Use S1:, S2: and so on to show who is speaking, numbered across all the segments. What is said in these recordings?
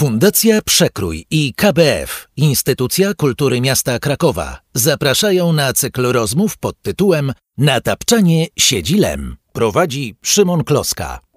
S1: Fundacja Przekrój i KBF, Instytucja Kultury Miasta Krakowa, zapraszają na cykl rozmów pod tytułem Na tapczanie siedzi lem. Prowadzi Szymon Kloska.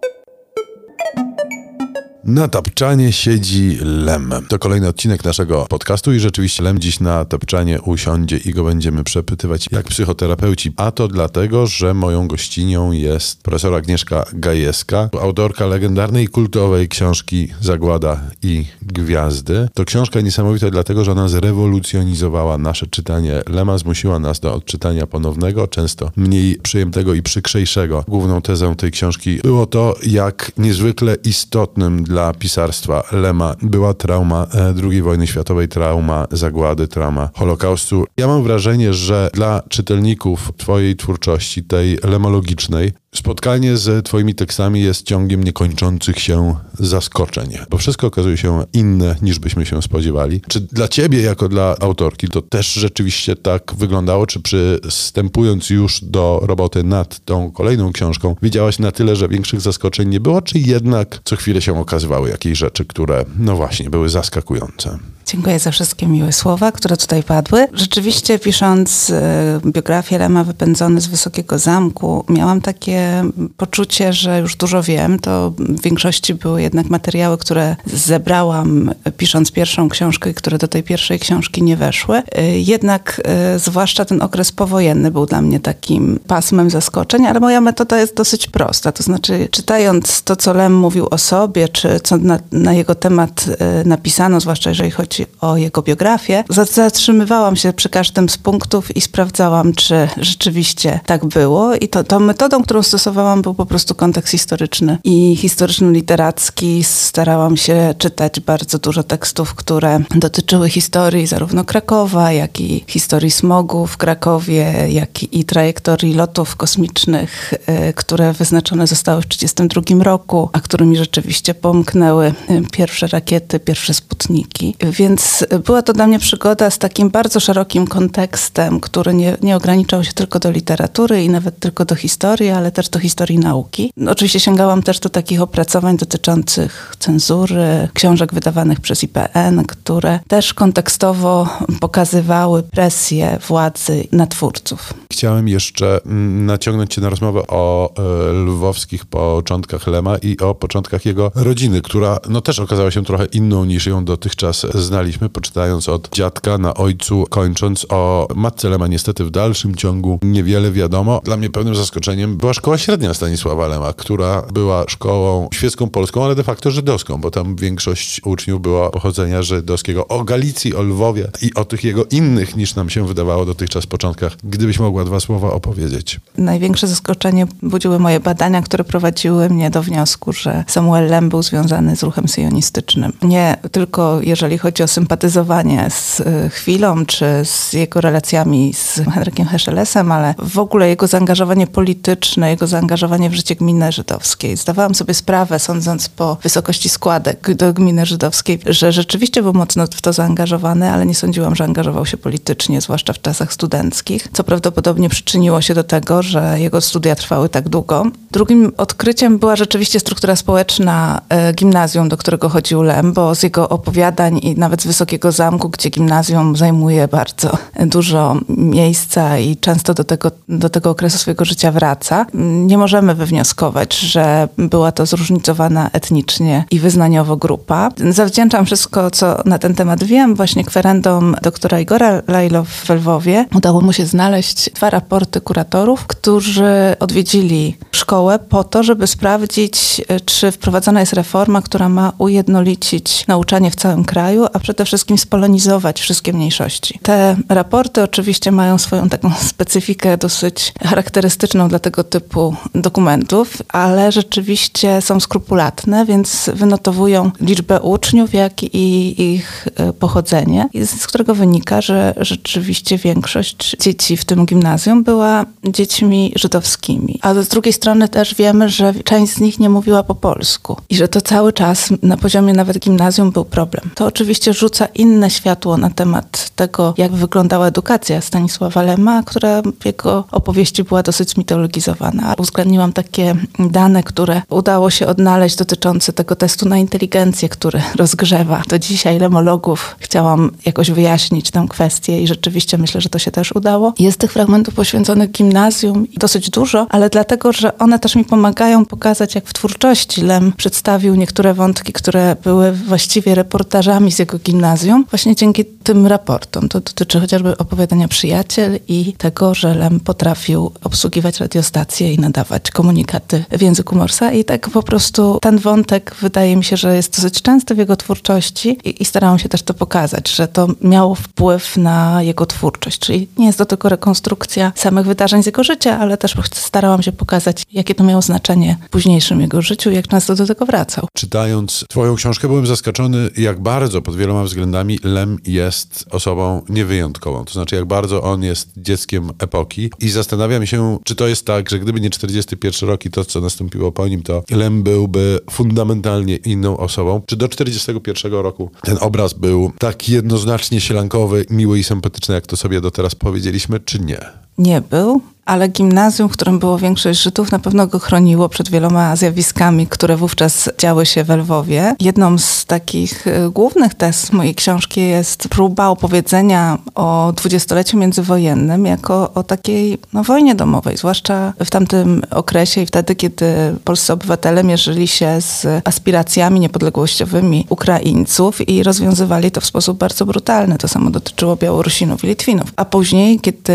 S2: Na tapczanie siedzi Lem. To kolejny odcinek naszego podcastu i rzeczywiście Lem dziś na tapczanie usiądzie i go będziemy przepytywać jak psychoterapeuci. A to dlatego, że moją gościnią jest profesor Agnieszka Gajewska, autorka legendarnej kultowej książki Zagłada i Gwiazdy. To książka niesamowita dlatego, że ona zrewolucjonizowała nasze czytanie Lema, zmusiła nas do odczytania ponownego, często mniej przyjemnego i przykrzejszego. Główną tezą tej książki było to, jak niezwykle istotnym dla pisarstwa Lema była trauma e, II wojny światowej, trauma zagłady, trauma Holokaustu. Ja mam wrażenie, że dla czytelników twojej twórczości, tej lemologicznej, Spotkanie z Twoimi tekstami jest ciągiem niekończących się zaskoczeń, bo wszystko okazuje się inne niż byśmy się spodziewali. Czy dla Ciebie, jako dla autorki, to też rzeczywiście tak wyglądało? Czy przystępując już do roboty nad tą kolejną książką, widziałaś na tyle, że większych zaskoczeń nie było, czy jednak co chwilę się okazywały jakieś rzeczy, które, no właśnie, były zaskakujące?
S3: Dziękuję za wszystkie miłe słowa, które tutaj padły. Rzeczywiście pisząc e, biografię Lema Wypędzony z Wysokiego Zamku, miałam takie poczucie, że już dużo wiem. To w większości były jednak materiały, które zebrałam pisząc pierwszą książkę i które do tej pierwszej książki nie weszły. E, jednak e, zwłaszcza ten okres powojenny był dla mnie takim pasmem zaskoczeń, ale moja metoda jest dosyć prosta. To znaczy czytając to, co Lem mówił o sobie, czy co na, na jego temat napisano, zwłaszcza jeżeli chodzi o jego biografię, zatrzymywałam się przy każdym z punktów i sprawdzałam, czy rzeczywiście tak było. I to, tą metodą, którą stosowałam, był po prostu kontekst historyczny i historyczno-literacki. Starałam się czytać bardzo dużo tekstów, które dotyczyły historii zarówno Krakowa, jak i historii smogu w Krakowie, jak i trajektorii lotów kosmicznych, y, które wyznaczone zostały w 1932 roku, a którymi rzeczywiście pomknęły y, pierwsze rakiety, pierwsze sputniki. Więc więc była to dla mnie przygoda z takim bardzo szerokim kontekstem, który nie, nie ograniczał się tylko do literatury i nawet tylko do historii, ale też do historii nauki. Oczywiście sięgałam też do takich opracowań dotyczących cenzury, książek wydawanych przez IPN, które też kontekstowo pokazywały presję władzy na twórców.
S2: Chciałem jeszcze mm, naciągnąć cię na rozmowę o e, lwowskich początkach Lema i o początkach jego rodziny, która no też okazała się trochę inną niż ją dotychczas znaliśmy poczytając od dziadka na ojcu, kończąc o matce Lema. Niestety w dalszym ciągu niewiele wiadomo. Dla mnie pewnym zaskoczeniem była szkoła średnia Stanisława Lema, która była szkołą świecką polską, ale de facto żydowską, bo tam większość uczniów była pochodzenia żydowskiego. O Galicji, o Lwowie i o tych jego innych, niż nam się wydawało dotychczas początkach. Gdybyś mogła dwa słowa opowiedzieć.
S3: Największe zaskoczenie budziły moje badania, które prowadziły mnie do wniosku, że Samuel Lem był związany z ruchem sionistycznym. Nie tylko jeżeli chodzi o sympatyzowanie z e, chwilą, czy z jego relacjami z Henrykiem Heschelesem, ale w ogóle jego zaangażowanie polityczne, jego zaangażowanie w życie gminy żydowskiej. Zdawałam sobie sprawę, sądząc po wysokości składek do gminy żydowskiej, że rzeczywiście był mocno w to zaangażowany, ale nie sądziłam, że angażował się politycznie, zwłaszcza w czasach studenckich, co prawdopodobnie przyczyniło się do tego, że jego studia trwały tak długo. Drugim odkryciem była rzeczywiście struktura społeczna e, gimnazjum, do którego chodził Lem, bo z jego opowiadań i nawet z Wysokiego Zamku, gdzie gimnazjum zajmuje bardzo dużo miejsca i często do tego, do tego okresu swojego życia wraca, nie możemy wywnioskować, że była to zróżnicowana etnicznie i wyznaniowo grupa. Zawdzięczam wszystko, co na ten temat wiem, właśnie kwerendom doktora Igora Lajlo w Lwowie. Udało mu się znaleźć dwa raporty kuratorów, którzy odwiedzili szkołę po to, żeby sprawdzić, czy wprowadzona jest reforma, która ma ujednolicić nauczanie w całym kraju, a przede wszystkim spolonizować wszystkie mniejszości. Te raporty oczywiście mają swoją taką specyfikę dosyć charakterystyczną dla tego typu dokumentów, ale rzeczywiście są skrupulatne, więc wynotowują liczbę uczniów, jak i ich e, pochodzenie, z którego wynika, że rzeczywiście większość dzieci w tym gimnazjum była dziećmi żydowskimi. A z drugiej strony też wiemy, że część z nich nie mówiła po polsku i że to cały czas na poziomie nawet gimnazjum był problem. To oczywiście rzuca inne światło na temat tego, jak wyglądała edukacja Stanisława Lema, która w jego opowieści była dosyć mitologizowana. Uwzględniłam takie dane, które udało się odnaleźć dotyczące tego testu na inteligencję, który rozgrzewa do dzisiaj lemologów. Chciałam jakoś wyjaśnić tę kwestię i rzeczywiście myślę, że to się też udało. Jest tych fragmentów poświęconych gimnazjum dosyć dużo, ale dlatego, że one też mi pomagają pokazać, jak w twórczości Lem przedstawił niektóre wątki, które były właściwie reportażami z jego gimnazjum, właśnie dzięki tym raportom. To dotyczy chociażby opowiadania Przyjaciel i tego, że Lem potrafił obsługiwać radiostacje i nadawać komunikaty w języku Morsa i tak po prostu ten wątek wydaje mi się, że jest dosyć częsty w jego twórczości i, i starałam się też to pokazać, że to miało wpływ na jego twórczość, czyli nie jest to tylko rekonstrukcja samych wydarzeń z jego życia, ale też starałam się pokazać, jakie to miało znaczenie w późniejszym jego życiu jak często do tego wracał.
S2: Czytając twoją książkę byłem zaskoczony, jak bardzo pod wieloma względami Lem jest osobą niewyjątkową. To znaczy, jak bardzo on jest dzieckiem epoki i zastanawiam się, czy to jest tak, że gdyby nie 41 rok i to, co nastąpiło po nim, to Lem byłby fundamentalnie inną osobą. Czy do 41 roku ten obraz był tak jednoznacznie sielankowy, miły i sympatyczny, jak to sobie do teraz powiedzieliśmy, czy nie?
S3: Nie był ale gimnazjum, w którym było większość Żydów, na pewno go chroniło przed wieloma zjawiskami, które wówczas działy się w Lwowie. Jedną z takich e, głównych tez mojej książki jest próba opowiedzenia o dwudziestoleciu międzywojennym jako o takiej no, wojnie domowej, zwłaszcza w tamtym okresie i wtedy, kiedy polscy obywatele mierzyli się z aspiracjami niepodległościowymi Ukraińców i rozwiązywali to w sposób bardzo brutalny. To samo dotyczyło Białorusinów i Litwinów. A później, kiedy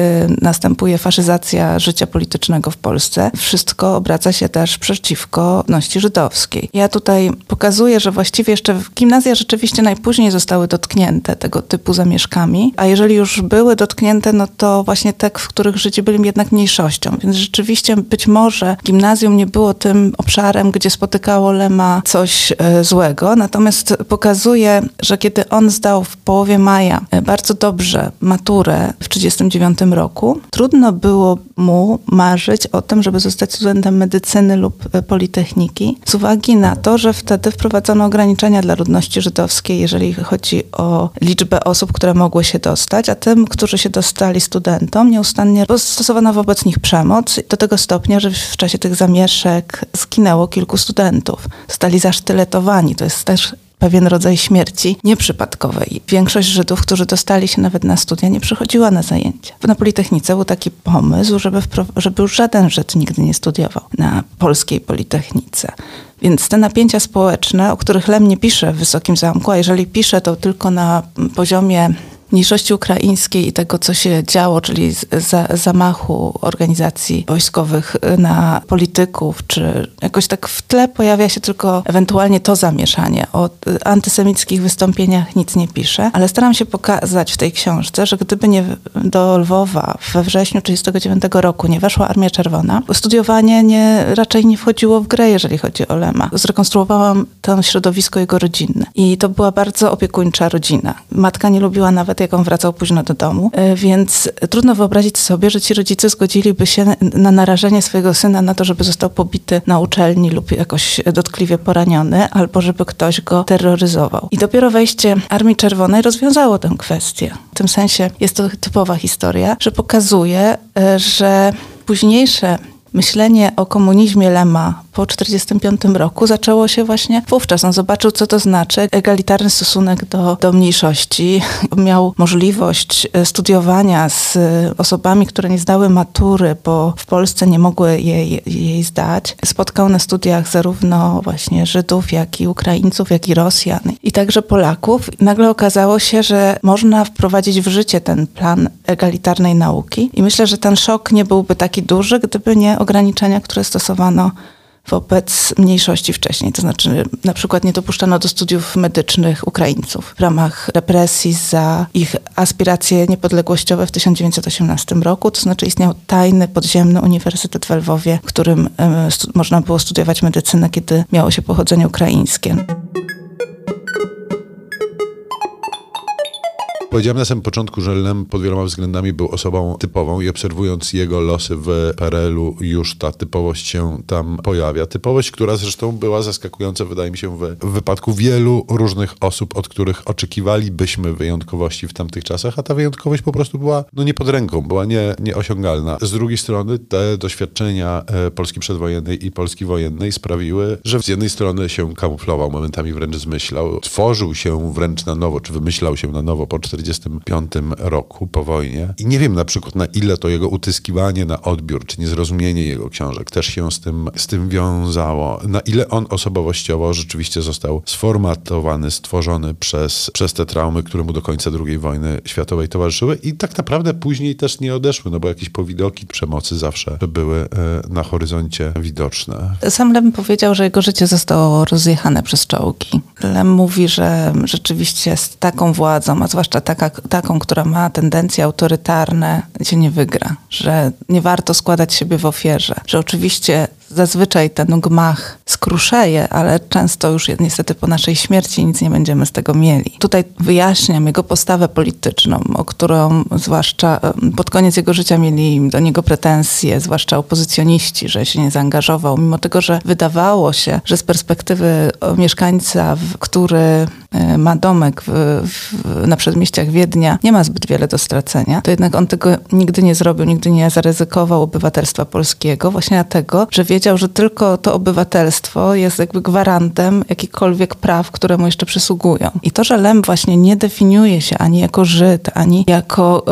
S3: następuje faszyzacja życia politycznego w Polsce, wszystko obraca się też przeciwko ludności żydowskiej. Ja tutaj pokazuję, że właściwie jeszcze gimnazja rzeczywiście najpóźniej zostały dotknięte tego typu zamieszkami, a jeżeli już były dotknięte, no to właśnie te, w których Żydzi byli jednak mniejszością. Więc rzeczywiście być może gimnazjum nie było tym obszarem, gdzie spotykało Lema coś e, złego, natomiast pokazuje, że kiedy on zdał w połowie maja e, bardzo dobrze maturę w 1939 roku, trudno było mu marzyć o tym, żeby zostać studentem medycyny lub e, politechniki, z uwagi na to, że wtedy wprowadzono ograniczenia dla ludności żydowskiej, jeżeli chodzi o liczbę osób, które mogły się dostać, a tym, którzy się dostali studentom, nieustannie stosowano wobec nich przemoc do tego stopnia, że w czasie tych zamieszek zginęło kilku studentów. Zostali zasztyletowani. To jest też pewien rodzaj śmierci nieprzypadkowej. Większość Żydów, którzy dostali się nawet na studia, nie przychodziła na zajęcia. Na Politechnice był taki pomysł, żeby, żeby już żaden Żyd nigdy nie studiował na polskiej Politechnice. Więc te napięcia społeczne, o których Lem nie pisze w Wysokim Zamku, a jeżeli pisze, to tylko na poziomie mniejszości ukraińskiej i tego, co się działo, czyli za, zamachu organizacji wojskowych na polityków, czy jakoś tak w tle pojawia się tylko ewentualnie to zamieszanie. O antysemickich wystąpieniach nic nie pisze, ale staram się pokazać w tej książce, że gdyby nie do Lwowa we wrześniu 1939 roku nie weszła Armia Czerwona, studiowanie nie, raczej nie wchodziło w grę, jeżeli chodzi o Lema. Zrekonstruowałam to środowisko jego rodzinne i to była bardzo opiekuńcza rodzina. Matka nie lubiła nawet jak on wracał późno do domu, e, więc trudno wyobrazić sobie, że ci rodzice zgodziliby się na narażenie swojego syna na to, żeby został pobity na uczelni lub jakoś dotkliwie poraniony, albo żeby ktoś go terroryzował. I dopiero wejście Armii Czerwonej rozwiązało tę kwestię. W tym sensie jest to typowa historia, że pokazuje, e, że późniejsze myślenie o komunizmie Lema po 1945 roku zaczęło się właśnie wówczas. On zobaczył, co to znaczy egalitarny stosunek do, do mniejszości. Miał możliwość e, studiowania z osobami, które nie zdały matury, bo w Polsce nie mogły jej, jej zdać. Spotkał na studiach zarówno właśnie Żydów, jak i Ukraińców, jak i Rosjan i także Polaków. Nagle okazało się, że można wprowadzić w życie ten plan egalitarnej nauki i myślę, że ten szok nie byłby taki duży, gdyby nie ograniczenia, które stosowano wobec mniejszości wcześniej. To znaczy na przykład nie dopuszczano do studiów medycznych Ukraińców w ramach represji za ich aspiracje niepodległościowe w 1918 roku. To znaczy istniał tajny, podziemny uniwersytet w Lwowie, w którym można było studiować medycynę, kiedy miało się pochodzenie ukraińskie.
S2: Powiedziałem na samym początku, że Lem pod wieloma względami był osobą typową i obserwując jego losy w PRL-u już ta typowość się tam pojawia. Typowość, która zresztą była zaskakująca, wydaje mi się, w, wypadku wielu różnych osób, od których oczekiwalibyśmy wyjątkowości w tamtych czasach, a ta wyjątkowość po prostu była no, nie pod ręką, była nie, nieosiągalna. Z drugiej strony te doświadczenia e, Polski przedwojennej i Polski wojennej sprawiły, że z jednej strony się kamuflował, momentami wręcz zmyślał, tworzył się wręcz na nowo, czy wymyślał się na nowo po 1945 roku, po wojnie. I nie wiem na przykład na ile to jego utyskiwanie na odbiór, czy niezrozumienie jego książek też się z tym, z tym wiązało. Na ile on osobowościowo rzeczywiście został sformatowany, stworzony przez, przez te traumy, które mu do końca II wojny światowej towarzyszyły i tak naprawdę później też nie odeszły, no bo jakieś powidoki przemocy zawsze były e, na horyzoncie widoczne.
S3: Sam Lem powiedział, że jego życie zostało rozjechane przez czołgi. Lem mówi, że rzeczywiście z taką władzą, a zwłaszcza taka, taką, która ma tendencje autorytarne, się nie wygra. Że nie warto składać siebie w ofierze. Że oczywiście zazwyczaj ten gmach skruszeje, ale często już niestety po naszej śmierci nic nie będziemy z tego mieli. Tutaj wyjaśniam jego postawę polityczną, o którą zwłaszcza pod koniec jego życia mieli do niego pretensje, zwłaszcza opozycjoniści, że się nie zaangażował, mimo tego, że wydawało się, że z perspektywy mieszkańca, który e, ma domek w, w, na przedmieściach Wiednia, nie ma zbyt wiele do stracenia, to jednak on tego nigdy nie zrobił, nigdy nie zaryzykował obywatelstwa polskiego, właśnie dlatego, że wie, wiedział, że tylko to obywatelstwo jest jakby gwarantem jakichkolwiek praw, które mu jeszcze przysługują. I to, że Lem właśnie nie definiuje się ani jako Żyd, ani jako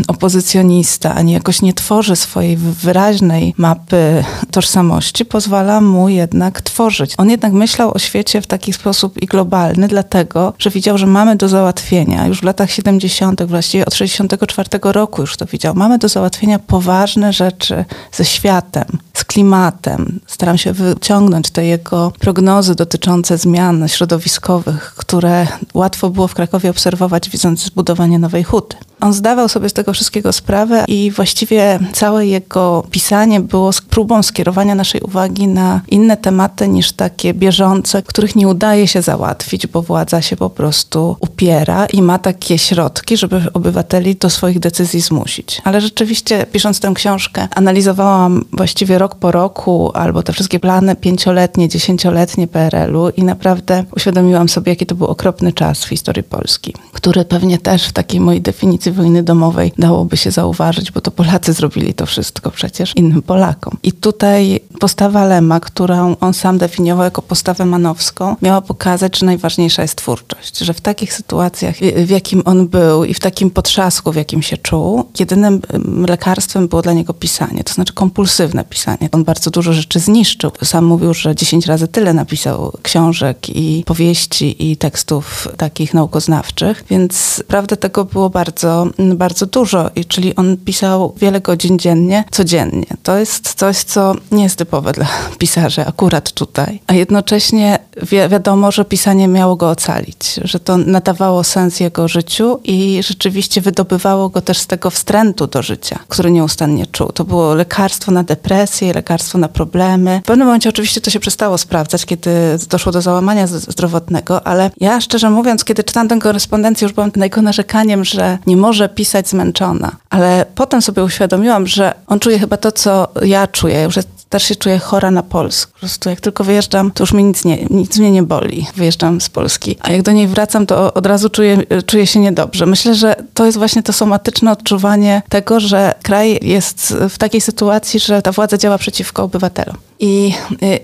S3: y, opozycjonista, ani jakoś nie tworzy swojej wyraźnej mapy tożsamości, pozwala mu jednak tworzyć. On jednak myślał o świecie w taki sposób i globalny, dlatego, że widział, że mamy do załatwienia już w latach 70., właściwie od 64 roku już to widział, mamy do załatwienia poważne rzeczy ze światem, z klimatem, Staram się wyciągnąć te jego prognozy dotyczące zmian środowiskowych, które łatwo było w Krakowie obserwować, widząc zbudowanie nowej huty. On zdawał sobie z tego wszystkiego sprawę i właściwie całe jego pisanie było próbą skierowania naszej uwagi na inne tematy niż takie bieżące, których nie udaje się załatwić, bo władza się po prostu upiera i ma takie środki, żeby obywateli do swoich decyzji zmusić. Ale rzeczywiście, pisząc tę książkę, analizowałam właściwie rok po roku albo te wszystkie plany pięcioletnie, dziesięcioletnie PRL-u i naprawdę uświadomiłam sobie, jaki to był okropny czas w historii Polski, który pewnie też w takiej mojej definicji wojny domowej dałoby się zauważyć, bo to Polacy zrobili to wszystko przecież innym Polakom. I tutaj postawa Lema, którą on sam definiował jako postawę manowską, miała pokazać, że najważniejsza jest twórczość, że w takich sytuacjach, w jakim on był i w takim potrzasku, w jakim się czuł, jedynym lekarstwem było dla niego pisanie, to znaczy kompulsywne pisanie. On bardzo dużo rzeczy zniszczył. Sam mówił, że 10 razy tyle napisał książek i powieści i tekstów takich naukoznawczych, więc prawda tego było bardzo bardzo, dużo. I czyli on pisał wiele godzin dziennie, codziennie. To jest coś, co nie jest typowe dla pisarzy akurat tutaj. A jednocześnie wi wiadomo, że pisanie miało go ocalić, że to nadawało sens jego życiu i rzeczywiście wydobywało go też z tego wstrętu do życia, który nieustannie czuł. To było lekarstwo na depresję, lekarstwo na problemy. W pewnym momencie oczywiście to się przestało sprawdzać, kiedy doszło do załamania zdrowotnego, ale ja szczerze mówiąc, kiedy czytałam tę korespondencję, już byłam na jego narzekaniem, że nie może pisać zmęczona. Ale potem sobie uświadomiłam, że on czuje chyba to, co ja czuję, że też się czuję chora na Polskę. Po prostu jak tylko wyjeżdżam, to już mi nic, nie, nic mnie nie boli. Wyjeżdżam z Polski. A jak do niej wracam, to od razu czuję, czuję się niedobrze. Myślę, że to jest właśnie to somatyczne odczuwanie tego, że kraj jest w takiej sytuacji, że ta władza działa przeciwko obywatelom. I,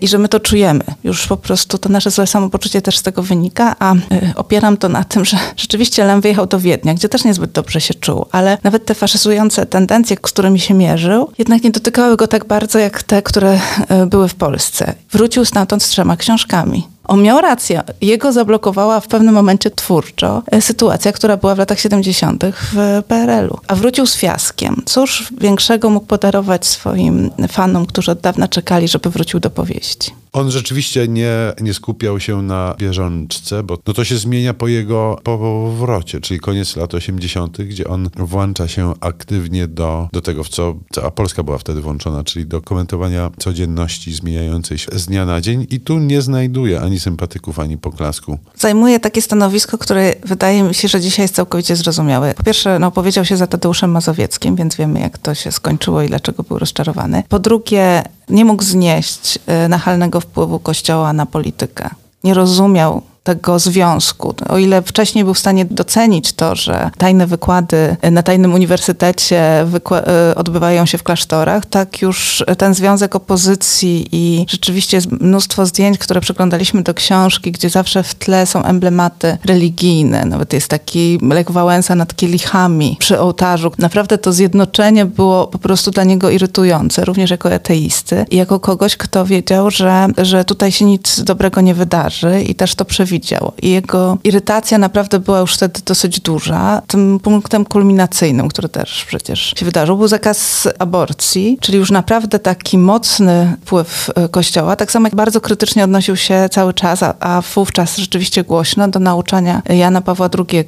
S3: I że my to czujemy. Już po prostu to nasze złe samopoczucie też z tego wynika, a y, opieram to na tym, że rzeczywiście Lem wyjechał do Wiednia, gdzie też niezbyt dobrze się czuł, ale nawet te faszyzujące tendencje, z którymi się mierzył, jednak nie dotykały go tak bardzo jak te, które y, były w Polsce. Wrócił stamtąd z trzema książkami. On miał rację. Jego zablokowała w pewnym momencie twórczo e, sytuacja, która była w latach 70. w PRL-u. A wrócił z fiaskiem. Cóż większego mógł podarować swoim fanom, którzy od dawna czekali, żeby wrócił do powieści?
S2: On rzeczywiście nie, nie skupiał się na bieżączce, bo no to się zmienia po jego powrocie, czyli koniec lat 80., gdzie on włącza się aktywnie do, do tego, w co cała Polska była wtedy włączona, czyli do komentowania codzienności zmieniającej się z dnia na dzień i tu nie znajduje ani sympatyków, ani poklasku.
S3: Zajmuje takie stanowisko, które wydaje mi się, że dzisiaj jest całkowicie zrozumiałe. Po pierwsze, no, powiedział się za Tadeuszem Mazowieckim, więc wiemy, jak to się skończyło i dlaczego był rozczarowany. Po drugie, nie mógł znieść y, nachalnego wpływu Kościoła na politykę. Nie rozumiał tego związku. O ile wcześniej był w stanie docenić to, że tajne wykłady na tajnym uniwersytecie wykła- odbywają się w klasztorach, tak już ten związek opozycji i rzeczywiście mnóstwo zdjęć, które przeglądaliśmy do książki, gdzie zawsze w tle są emblematy religijne. Nawet jest taki Lech Wałęsa nad kielichami przy ołtarzu. Naprawdę to zjednoczenie było po prostu dla niego irytujące, również jako ateisty i jako kogoś, kto wiedział, że, że tutaj się nic dobrego nie wydarzy i też to przewidział widział. I jego irytacja naprawdę była już wtedy dosyć duża. Tym punktem kulminacyjnym, który też przecież się wydarzył, był zakaz aborcji, czyli już naprawdę taki mocny wpływ e, Kościoła. Tak samo jak bardzo krytycznie odnosił się cały czas, a, a wówczas rzeczywiście głośno do nauczania Jana Pawła II,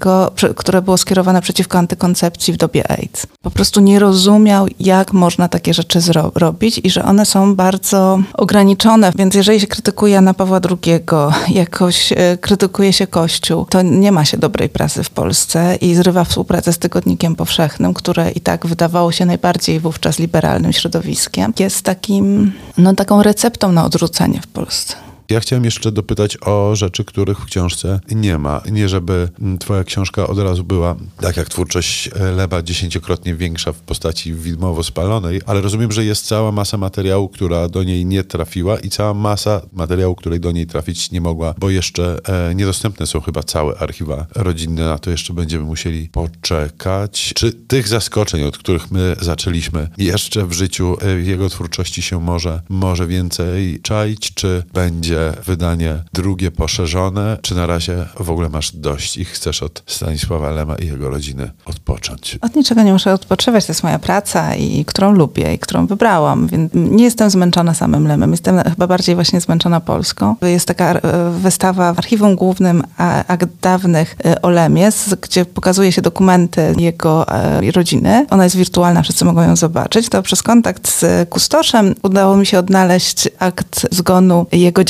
S3: które było skierowane przeciwko antykoncepcji w dobie AIDS. Po prostu nie rozumiał, jak można takie rzeczy zrobić i że one są bardzo ograniczone. Więc jeżeli się krytykuje Jana Pawła II jakoś e, krytykuje się Kościół, to nie ma się dobrej prasy w Polsce i zrywa współpracę z Tygodnikiem Powszechnym, które i tak wydawało się najbardziej wówczas liberalnym środowiskiem. Jest takim, no taką receptą na odrzucenie w Polsce.
S2: Ja chciałem jeszcze dopytać o rzeczy, których w książce nie ma. Nie żeby twoja książka od razu była, tak jak twórczość e, Leba, dziesięciokrotnie większa w postaci widmowo spalonej, ale rozumiem, że jest cała masa materiału, która do niej nie trafiła i cała masa materiału, której do niej trafić nie mogła, bo jeszcze e, niedostępne są chyba całe archiwa rodzinne, na to jeszcze będziemy musieli poczekać. Czy tych zaskoczeń, od których my zaczęliśmy, jeszcze w życiu e, jego twórczości się może, może więcej czaić, czy będzie wydanie drugie poszerzone, czy na razie w ogóle masz dość i chcesz od Stanisława Lema i jego rodziny odpocząć?
S3: Od niczego nie muszę odpoczywać, to jest moja praca i którą lubię i którą wybrałam, więc nie jestem zmęczona samym Lemem, jestem chyba bardziej właśnie zmęczona Polską. Jest taka e, wystawa w Archiwum Głównym Akt Dawnych e, o Lemie, gdzie pokazuje się dokumenty jego e, rodziny. Ona jest wirtualna, wszyscy mogą ją zobaczyć. To przez kontakt z kustoszem udało mi się odnaleźć akt zgonu jego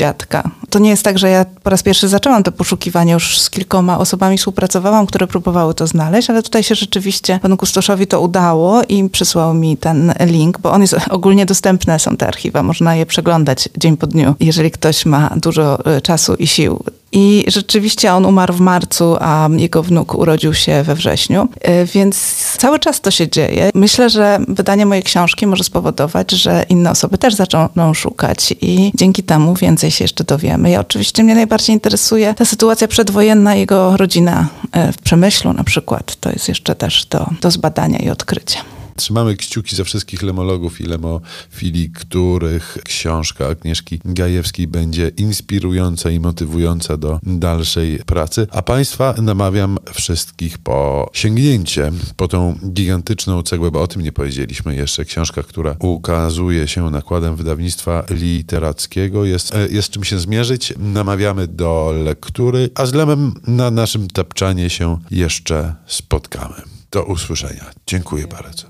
S3: to nie jest tak, że ja po raz pierwszy zaczęłam to poszukiwanie, już z kilkoma osobami współpracowałam, które próbowały to znaleźć, ale tutaj się rzeczywiście panu Kustoszowi to udało i przysłał mi ten link, bo on jest ogólnie dostępne, są te archiwa, można je przeglądać dzień po dniu, jeżeli ktoś ma dużo e, czasu i sił. I rzeczywiście on umarł w marcu, a jego wnuk urodził się we wrześniu, e, więc cały czas to się dzieje. Myślę, że wydanie mojej książki może spowodować, że inne osoby też zaczną szukać i dzięki temu więcej się jeszcze dowiemy. Ja oczywiście mnie najbardziej interesuje ta sytuacja przedwojenna, jego rodzina e, w Przemyślu na przykład. To jest jeszcze też do, do zbadania i odkrycia.
S2: Trzymamy kciuki za wszystkich lemologów i lemofili, których książka Agnieszki Gajewskiej będzie inspirująca i motywująca do dalszej pracy. A Państwa namawiam wszystkich po sięgnięcie po tą gigantyczną cegłę, bo o tym nie powiedzieliśmy jeszcze. Książka, która ukazuje się nakładem wydawnictwa literackiego. Jest, e, jest czym się zmierzyć. Namawiamy do lektury, a z Lemem na naszym tapczanie się jeszcze spotkamy. Do usłyszenia. Dziękuję bardzo.